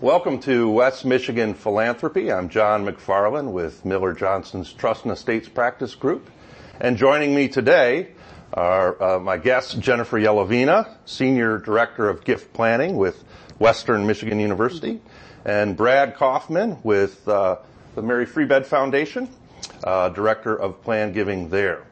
Welcome to West Michigan Philanthropy. I'm John McFarland with Miller Johnson's Trust and Estates Practice Group. And joining me today are uh, my guest, Jennifer Yelovina, Senior Director of Gift Planning with Western Michigan University, and Brad Kaufmann with uh, the Mary Free Bed Foundation, uh, Director of Plan Giving there.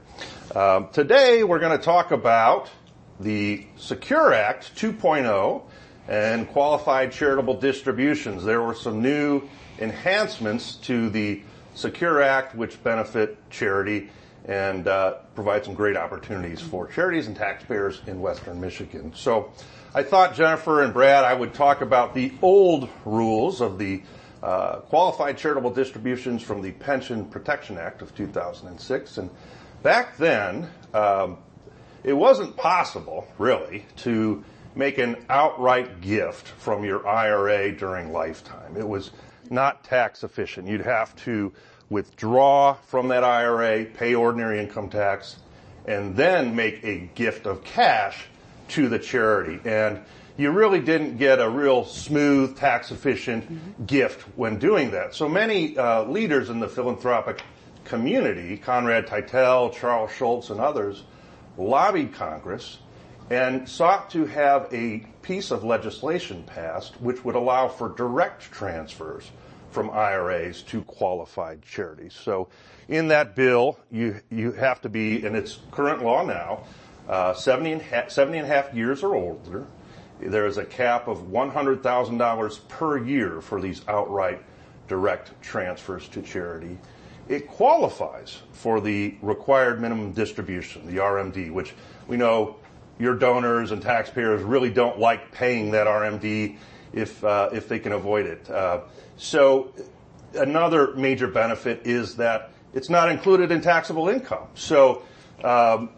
Um, today we're going to talk about the Secure Act 2.0 and qualified charitable distributions. There were some new enhancements to the Secure Act which benefit charity and uh, provide some great opportunities for charities and taxpayers in Western Michigan. So I thought Jennifer and Brad, I would talk about the old rules of the uh, qualified charitable distributions from the Pension Protection Act of 2006. And back then, um, it wasn't possible, really, to make an outright gift from your IRA during lifetime. It was not tax efficient. You'd have to withdraw from that IRA, pay ordinary income tax, and then make a gift of cash to the charity. And you really didn't get a real smooth, tax efficient mm-hmm. gift when doing that. So many uh, leaders in the philanthropic community, Conrad Teitell, Charles Schulz, and others, lobbied Congress and sought to have a piece of legislation passed which would allow for direct transfers from IRAs to qualified charities. So in that bill, you, you have to be, in its current law now, uh, 70, and ha- 70 and a half years or older. There is a cap of $100,000 per year for these outright direct transfers to charity. It qualifies for the required minimum distribution, the RMD, which we know your donors and taxpayers really don't like paying that RMD if uh, if they can avoid it. Uh, so another major benefit is that it's not included in taxable income. So um,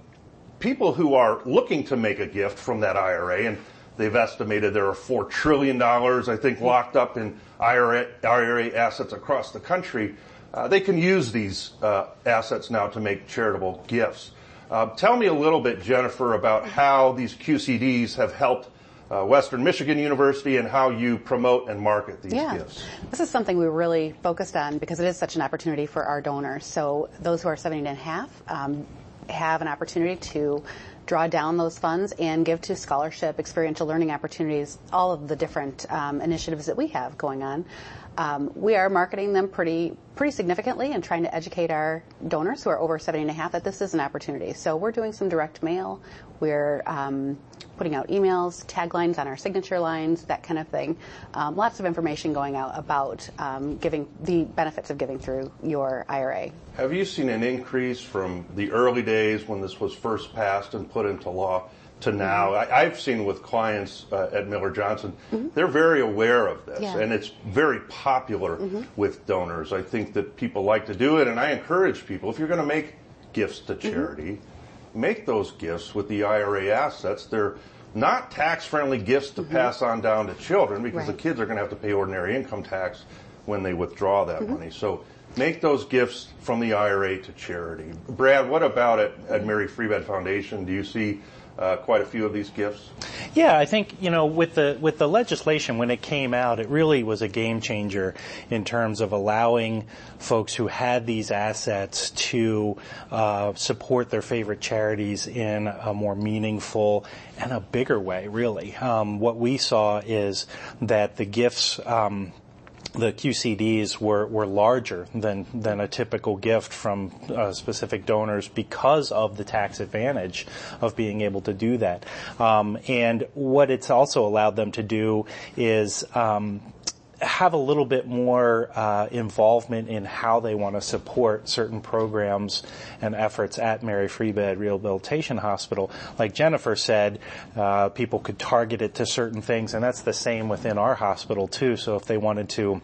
people who are looking to make a gift from that IRA, and they've estimated there are four trillion dollars, I think, locked up in IRA, IRA assets across the country. Uh, they can use these uh, assets now to make charitable gifts. Uh, tell me a little bit, Jennifer, about how these QCDs have helped uh, Western Michigan University and how you promote and market these yeah. gifts. This is something we really focused on because it is such an opportunity for our donors. So those who are 70 and a half um, have an opportunity to draw down those funds and give to scholarship, experiential learning opportunities, all of the different um, initiatives that we have going on. Um, we are marketing them pretty pretty significantly and trying to educate our donors who are over 70 and a half that this is an opportunity. So we're doing some direct mail. We're um, putting out emails, taglines on our signature lines, that kind of thing. Um, lots of information going out about um, giving the benefits of giving through your IRA. Have you seen an increase from the early days when this was first passed and put into law to now. Mm-hmm. I, have seen with clients uh, at Miller Johnson, mm-hmm. they're very aware of this, yeah. and it's very popular mm-hmm. with donors. I think that people like to do it, and I encourage people if you're going to make gifts to mm-hmm. charity, make those gifts with the IRA assets. They're not tax-friendly gifts to mm-hmm. pass on down to children because right. the kids are going to have to pay ordinary income tax when they withdraw that mm-hmm. money. So make those gifts from the IRA to charity. Brad, what about at, at Mary Free Bed Foundation? Do you see uh, quite a few of these gifts? Yeah, I think you know with the with the legislation when it came out, it really was a game changer in terms of allowing folks who had these assets to uh, support their favorite charities in a more meaningful and a bigger way. Really, um, what we saw is that the gifts. Um, the QCDs were, were larger than, than a typical gift from uh, specific donors because of the tax advantage of being able to do that. Um, and what it's also allowed them to do is um, have a little bit more uh, involvement in how they want to support certain programs and efforts at Mary Free Bed Rehabilitation Hospital. Like Jennifer said, uh, people could target it to certain things, and that's the same within our hospital too. So if they wanted to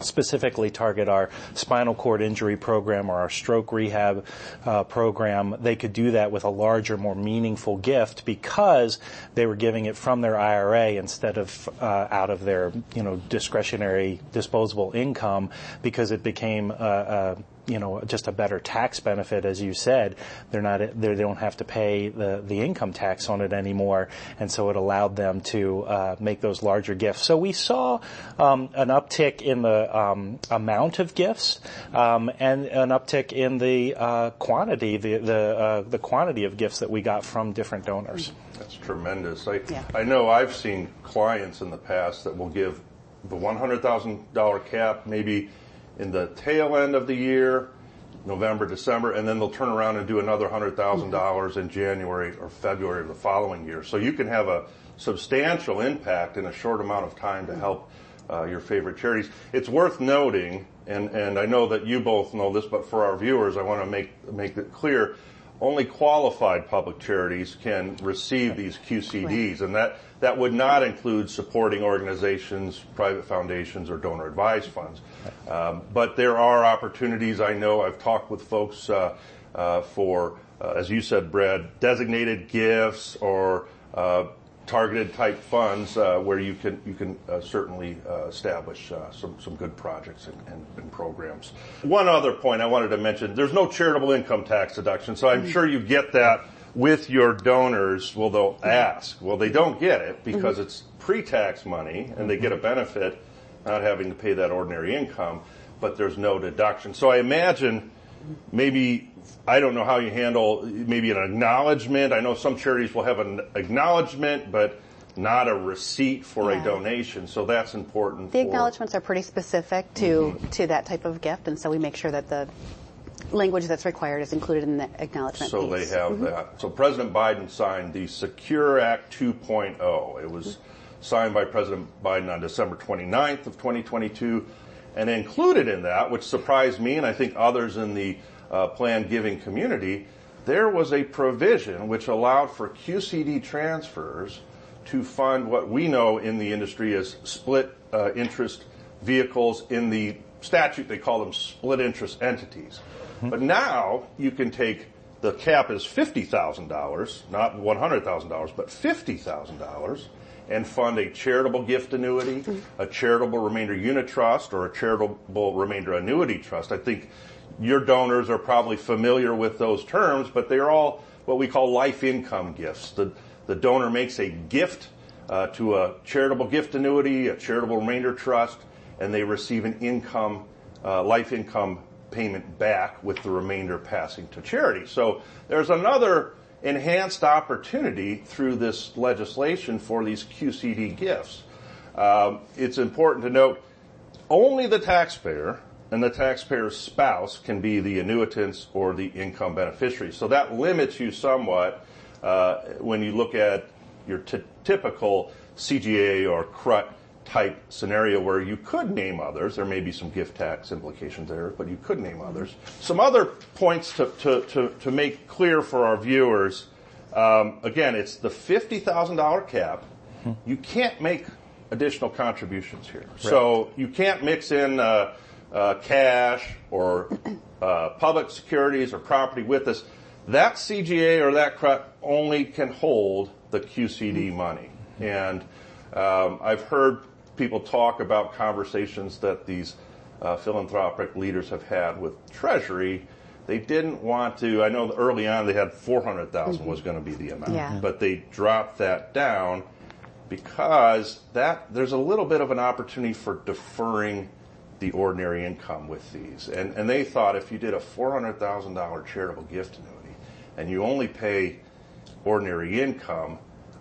specifically target our spinal cord injury program or our stroke rehab uh, program, they could do that with a larger, more meaningful gift because they were giving it from their IRA instead of uh, out of their, you know, discretionary disposable income because it became a, a you know, just a better tax benefit, as you said. They're not, they're, they don't have to pay the, the income tax on it anymore. And so it allowed them to, uh, make those larger gifts. So we saw, um, an uptick in the, um, amount of gifts, um, and an uptick in the, uh, quantity, the, the, uh, the quantity of gifts that we got from different donors. That's tremendous. I, Yeah. I know I've seen clients in the past that will give the $100,000 cap maybe in the tail end of the year, November, December, and then they'll turn around and do another $100,000 in January or February of the following year. So you can have a substantial impact in a short amount of time to help uh, your favorite charities. It's worth noting, and, and I know that you both know this, but for our viewers, I want to make, make it clear only qualified public charities can receive these QCDs, and that, that would not include supporting organizations, private foundations, or donor advised funds. Um, but there are opportunities. I know I've talked with folks uh, uh, for, uh, as you said, Brad, designated gifts or uh, targeted type funds uh, where you can you can uh, certainly uh, establish uh, some some good projects and, and, and programs. One other point I wanted to mention: there's no charitable income tax deduction, so I'm sure you get that with your donors. Well, they'll ask. Well, they don't get it because it's pre-tax money, and they get a benefit not having to pay that ordinary income, but there's no deduction. So I imagine maybe I don't know how you handle maybe an acknowledgement. I know some charities will have an acknowledgement, but not a receipt for Yeah. a donation. So that's important. The acknowledgments are pretty specific to, mm-hmm. to that type of gift, and so we make sure that the language that's required is included in the acknowledgement So they piece. have mm-hmm. that. So President Biden signed the Secure Act 2.0. It was mm-hmm. signed by President Biden on December 29th of 2022. And included in that, which surprised me and I think others in the uh, plan giving community, there was a provision which allowed for QCD transfers to fund what we know in the industry as split uh, interest vehicles. In the statute, they call them split interest entities. But now you can take the cap is fifty thousand dollars, not one hundred thousand dollars, but fifty thousand dollars, and fund a charitable gift annuity, a charitable remainder unitrust, or a charitable remainder annuity trust. I think your donors are probably familiar with those terms, but they're all what we call life income gifts. The the donor makes a gift uh, to a charitable gift annuity, a charitable remainder trust, and they receive an income, uh, life income payment back with the remainder passing to charity. So there's another enhanced opportunity through this legislation for these QCD gifts. Um, it's important to note only the taxpayer and the taxpayer's spouse can be the annuitants or the income beneficiary. So that limits you somewhat uh, when you look at your t- typical CGA or CRUT type scenario where you could name others. There may be some gift tax implications there, but you could name others. Some other points to, to, to, to make clear for our viewers. Um, again, it's the $50,000 cap. You can't make additional contributions here. So you can't mix in uh, uh, cash or uh, public securities or property with us, That CGA or that CRUT only can hold the QCD money. And um, I've heard people talk about conversations that these uh, philanthropic leaders have had with Treasury. They didn't want to. I know early on they had 400,000 was going to be the amount, Yeah. but they dropped that down because that there's a little bit of an opportunity for deferring the ordinary income with these. And and they thought if you did a $400,000 charitable gift annuity and you only pay ordinary income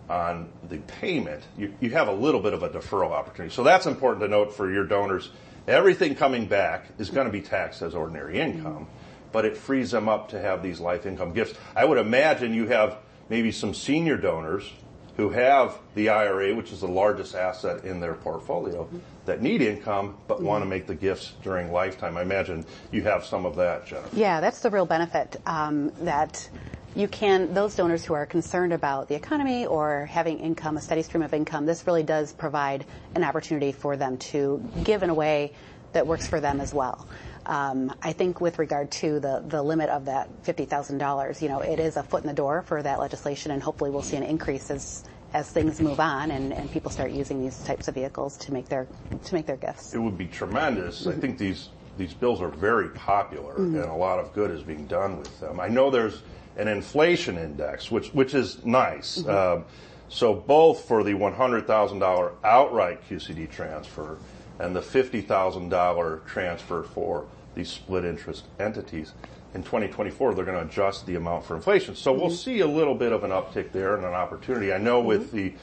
on the payment, you, you have a little bit of a deferral opportunity. So that's important to note for your donors. Everything coming back is going to be taxed as ordinary income, but it frees them up to have these life income gifts. I would imagine you have maybe some senior donors who have the IRA, which is the largest asset in their portfolio, that need income but want to make the gifts during lifetime. I imagine you have some of that, Jennifer. Yeah, that's the real benefit um, that you can. Those donors who are concerned about the economy or having income, a steady stream of income, this really does provide an opportunity for them to give in a way that works for them as well. Um, I think with regard to the the limit of that fifty thousand dollars, you know, it is a foot in the door for that legislation, and hopefully we'll see an increase as as things move on and, and people start using these types of vehicles to make their to make their gifts. it would be tremendous. I think these these bills are very popular and a lot of good is being done with them. I know there's an inflation index, which which is nice. Um, so both for the $100,000 outright QCD transfer and the $50,000 transfer for these split interest entities, in 2024 they're going to adjust the amount for inflation. So we'll see a little bit of an uptick there and an opportunity. I know with the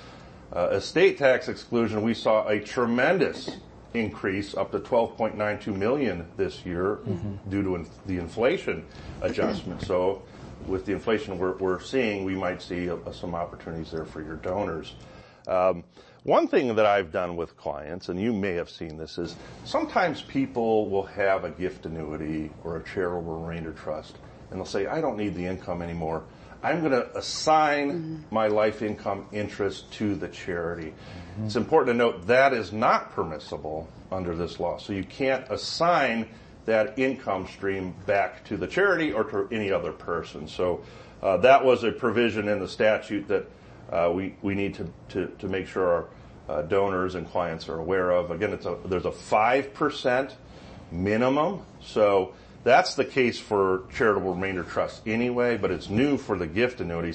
uh, estate tax exclusion, we saw a tremendous increase up to 12.92 million this year due to the inflation adjustment. So with the inflation we're, we're seeing, we might see uh, some opportunities there for your donors. Um, one thing that I've done with clients, and you may have seen this, is sometimes people will have a gift annuity or a charitable remainder trust, and they'll say, I don't need the income anymore. I'm going to assign my life income interest to the charity. It's important to note that is not permissible under this law. So you can't assign that income stream back to the charity or to any other person. So uh, that was a provision in the statute that we we need to make sure our uh, donors and clients are aware of. Again, it's a there's a five percent minimum. So that's the case for charitable remainder trust anyway, but it's new for the gift annuity.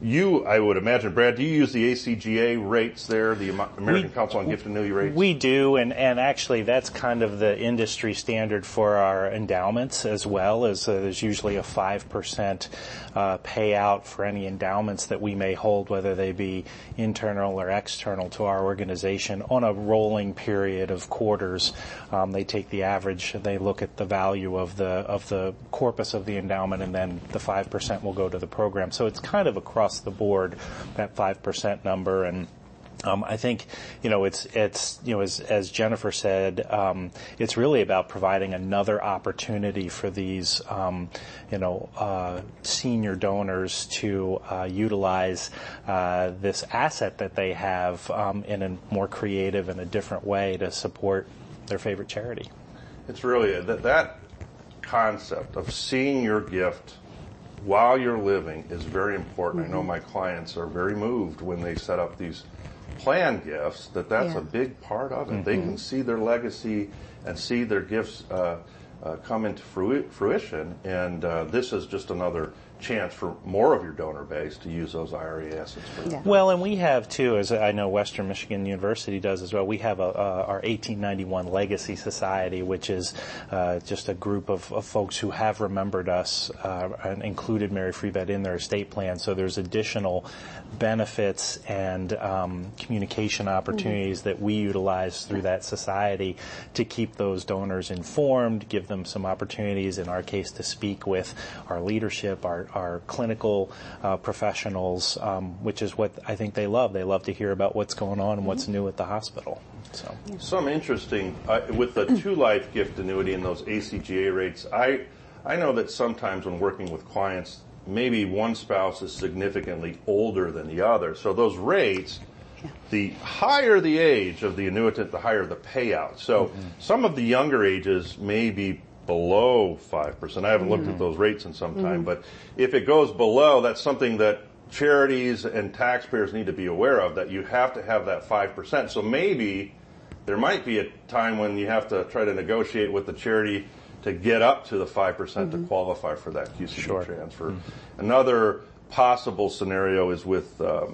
You, I would imagine, Brad, do you use the ACGA rates there, the American We- Council on Gift Annuity rates? We do, and, and actually that's kind of the industry standard for our endowments as well, as uh, there's usually a 5% uh, payout for any endowments that we may hold, whether they be internal or external to our organization on a rolling period of quarters. Um, they take the average, they look at the value of the, of the corpus of the endowment, and then the 5% will go to the program. So it's kind of across the board, that 5% number, and um, I think, you know, it's it's you know as as Jennifer said, um, it's really about providing another opportunity for these, um, you know, uh, senior donors to uh, utilize uh, this asset that they have um, in a more creative and a different way to support their favorite charity. It's really that that concept of seeing your gift while you're living is very important. I know my clients are very moved when they set up these plan gifts that that's Yeah. a big part of it. They can see their legacy and see their gifts uh, come into fruition, and uh, this is just another chance for more of your donor base to use those IRA assets for Yeah. Well, and we have too, as I know Western Michigan University does as well. We have a, uh, our 1891 Legacy Society, which is uh, just a group of, of folks who have remembered us uh, and included Mary Free Bed in their estate plan. So there's additional benefits and um, communication opportunities that we utilize through that society to keep those donors informed, give them some opportunities, in our case, to speak with our leadership, our, our clinical uh, professionals, um, which is what I think they love. They love to hear about what's going on and what's new at the hospital. So. Some interesting uh, with the two life gift annuity and those ACGA rates. I I know that sometimes when working with clients, maybe one spouse is significantly older than the other. So those rates, the higher the age of the annuitant, the higher the payout. So some of the younger ages may be below five percent. I haven't looked at those rates in some time, but if it goes below, that's something that charities and taxpayers need to be aware of. That you have to have that five percent. So maybe there might be a time when you have to try to negotiate with the charity to get up to the 5% to qualify for that QCD Sure. transfer. Another possible scenario is with um, uh,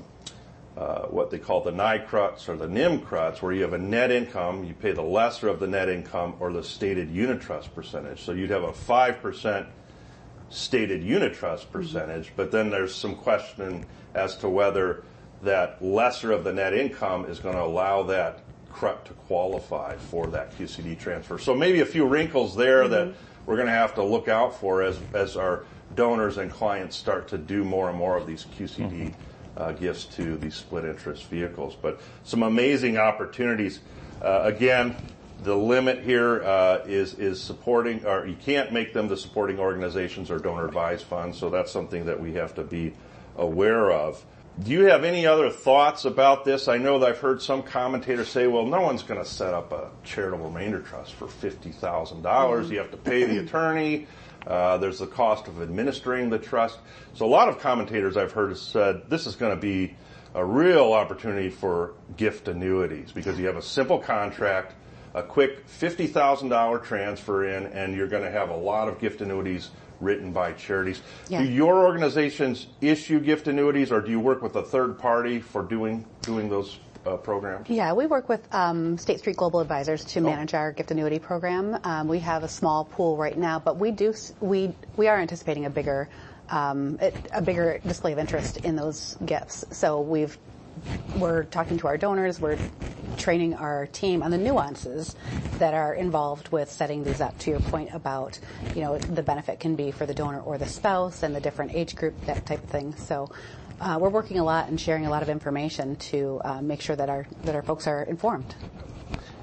Uh, what they call the NICRUTs or the NIMCRUTs, where you have a net income, you pay the lesser of the net income or the stated unitrust percentage. So you'd have a 5% stated unitrust mm-hmm. percentage, but then there's some question as to whether that lesser of the net income is going to allow that CRUT to qualify for that QCD transfer. So maybe a few wrinkles there that mm-hmm. we're going to have to look out for as, as our donors and clients start to do more and more of these QCD mm-hmm. Uh, gifts to these split interest vehicles. But some amazing opportunities. Uh, again, the limit here uh, is is supporting, or you can't make them the supporting organizations or donor advised funds. So that's something that we have to be aware of. Do you have any other thoughts about this? I know that I've heard some commentators say, "Well, no one's going to set up a charitable remainder trust for fifty thousand dollars. You have to pay the attorney. Uh, there's the cost of administering the trust." So a lot of commentators I've heard have said this is going to be a real opportunity for gift annuities because you have a simple contract a quick $50,000 transfer in, and you're going to have a lot of gift annuities written by charities. Yeah. Do your organizations issue gift annuities, or do you work with a third party for doing doing those uh, programs? Yeah, we work with um, State Street Global Advisors to manage our gift annuity program. Um, we have a small pool right now, but we do we we are anticipating a bigger um, a bigger display of interest in those gifts. So we've we're talking to our donors. We're training our team on the nuances that are involved with setting these up. To your point about, you know, the benefit can be for the donor or the spouse and the different age group, that type of thing. So. Uh, we're working a lot and sharing a lot of information to uh, make sure that our that our folks are informed.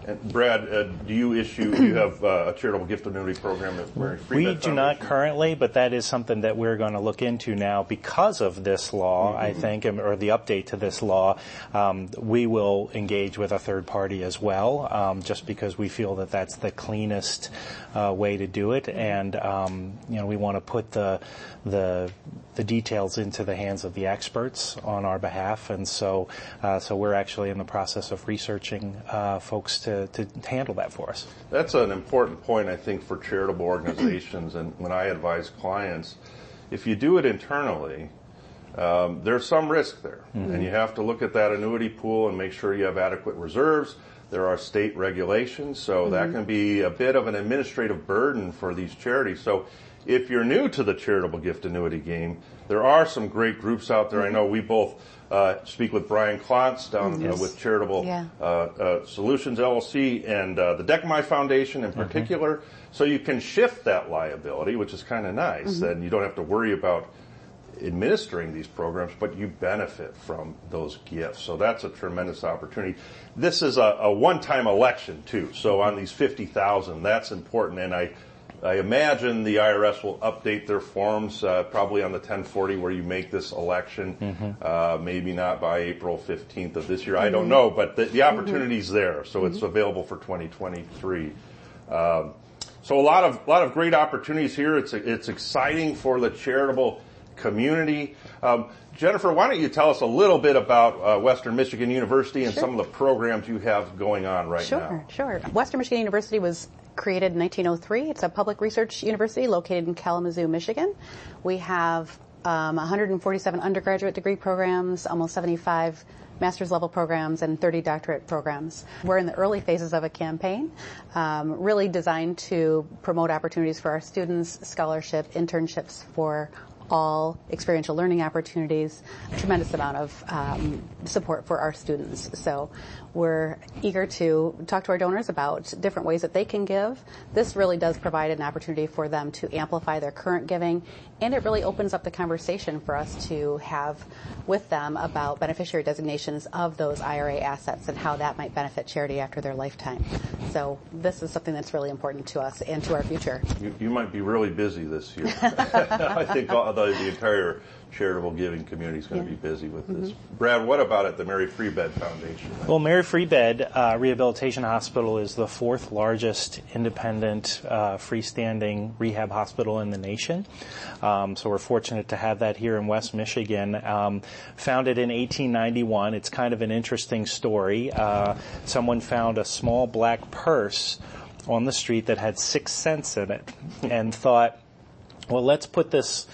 And Brad, uh, do you issue, do you have uh, a charitable gift annuity program at Mary Free We do not currently, but that is something that we're going to look into now because of this law, mm-hmm. I think, or the update to this law. Um, we will engage with a third party as well, um, just because we feel that that's the cleanest uh, way to do it. And, um, you know, we want to put the, the the details into the hands of the experts on our behalf, and so uh, so we're actually in the process of researching uh, folks to, to handle that for us. That's an important point, I think, for charitable organizations. and when I advise clients, if you do it internally, um, there's some risk there, mm-hmm. and you have to look at that annuity pool and make sure you have adequate reserves. There are state regulations, so mm-hmm. that can be a bit of an administrative burden for these charities. So if you're new to the charitable gift annuity game, there are some great groups out there. I know we both speak with Bryan Clontz down yes. uh, with Charitable yeah. uh, uh Solutions LLC and uh, the Dechomai Foundation in mm-hmm. particular. Mm-hmm. So you can shift that liability, which is kind of nice, mm-hmm. and you don't have to worry about administering these programs, but you benefit from those gifts. So that's a tremendous opportunity. This is a, a one-time election too. So on these 50,000, that's important. And I I imagine the IRS will update their forms uh, probably on the 1040 where you make this election. Mm-hmm. Uh, maybe not by April 15th of this year. Mm-hmm. I don't mm-hmm. know, but the, the opportunity's mm-hmm. there, so it's mm-hmm. available for 2023. Um, so a lot of a lot of great opportunities here. It's it's exciting for the charitable community. Um, Jennifer, why don't you tell us a little bit about uh, Western Michigan University and sure. some of the programs you have going on right sure, now? Sure, sure. Western Michigan University was created in 1903. It's a public research university located in Kalamazoo, Michigan. We have um, 147 undergraduate degree programs, almost 75 master's level programs, and 30 doctorate programs. We're in the early phases of a campaign, um, really designed to promote opportunities for our students, scholarship, internships for all experiential learning opportunities, a tremendous amount of um, support for our students. So we're eager to talk to our donors about different ways that they can give. This really does provide an opportunity for them to amplify their current giving, and it really opens up the conversation for us to have with them about beneficiary designations of those IRA assets and how that might benefit charity after their lifetime. So this is something that's really important to us and to our future. You, you might be really busy this year. I think all, the, the entire charitable giving community is going to be busy with this. Mm-hmm. Brad, what about at the Mary Free Bed Foundation? Well, Mary Free Bed uh, Rehabilitation Hospital is the fourth largest independent uh, freestanding rehab hospital in the nation. Um, so we're fortunate to have that here in West Michigan. Um, founded in 1891, it's kind of an interesting story. Uh, someone found a small black purse on the street that had six cents in it and thought, well, let's put this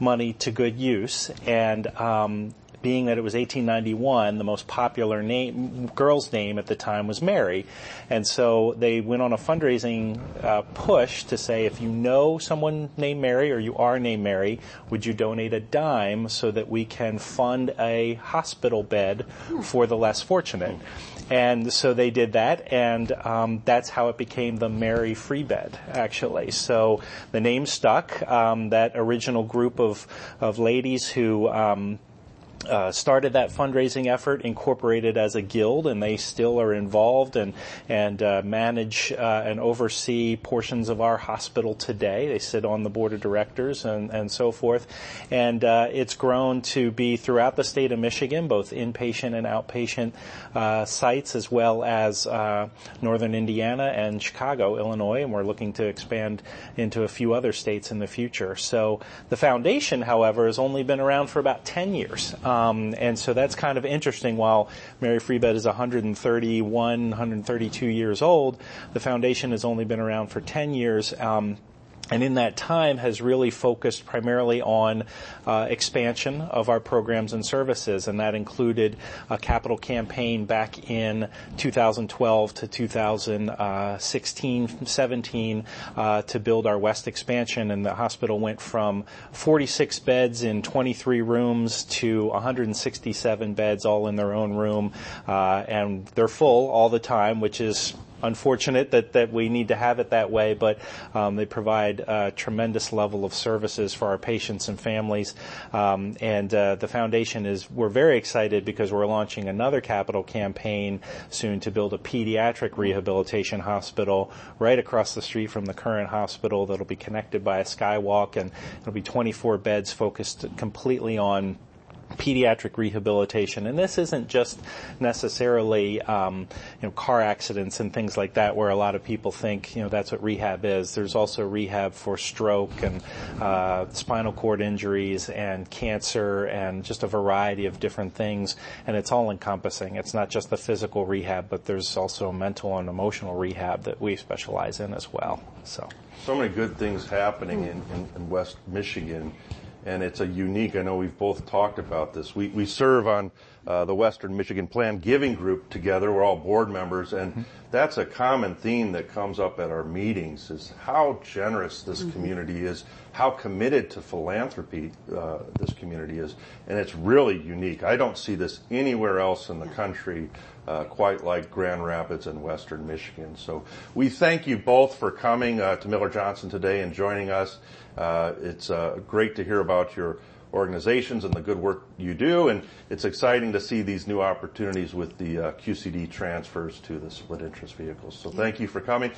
money to good use. And um, being that it was 1891, the most popular name, girl's name at the time was Mary. And so they went on a fundraising uh, push to say, if you know someone named Mary or you are named Mary, would you donate a dime so that we can fund a hospital bed for the less fortunate? And so they did that, and um, that's how it became the Mary Free Bed, actually. So the name stuck. Um, that original group of of ladies who um, uh, started that fundraising effort, incorporated as a guild, and they still are involved and and uh, manage uh, and oversee portions of our hospital today. They sit on the board of directors and and so forth, and uh, it's grown to be throughout the state of Michigan, both inpatient and outpatient uh, sites, as well as uh, northern Indiana and Chicago, Illinois, and we're looking to expand into a few other states in the future. So the foundation, however, has only been around for about ten years. Um, and so that's kind of interesting. While Mary Free Bed is 131, 132 years old, the foundation has only been around for 10 years. Um, and in that time has really focused primarily on uh, expansion of our programs and services, and that included a capital campaign back in 2012 to 2016, 17 uh, to build our west expansion, and the hospital went from 46 beds in 23 rooms to 167 beds, all in their own room, uh, and they're full all the time, which is unfortunate that, that we need to have it that way, but um, they provide a tremendous level of services for our patients and families. Um, and uh, the foundation is, we're very excited because we're launching another capital campaign soon to build a pediatric rehabilitation hospital right across the street from the current hospital that'll be connected by a skywalk and it'll be 24 beds focused completely on pediatric rehabilitation, and this isn't just necessarily um, you know car accidents and things like that, where a lot of people think you know that's what rehab is. There's also rehab for stroke and uh, spinal cord injuries and cancer and just a variety of different things, and it's all encompassing. It's not just the physical rehab, but there's also mental and emotional rehab that we specialize in as well. So, so many good things happening in, in, in West Michigan and it's a unique. I know we've both talked about this. We we serve on uh, the Western Michigan Plan Giving Group together. We're all board members, and mm-hmm. that's a common theme that comes up at our meetings: is how generous this mm-hmm. community is, how committed to philanthropy uh, this community is, and it's really unique. I don't see this anywhere else in the country. Uh, quite like Grand Rapids and Western Michigan. So we thank you both for coming uh, to Miller Johnson today and joining us. Uh, it's uh, great to hear about your organizations and the good work you do, and it's exciting to see these new opportunities with the uh, QCD transfers to the split interest vehicles. So thank you for coming.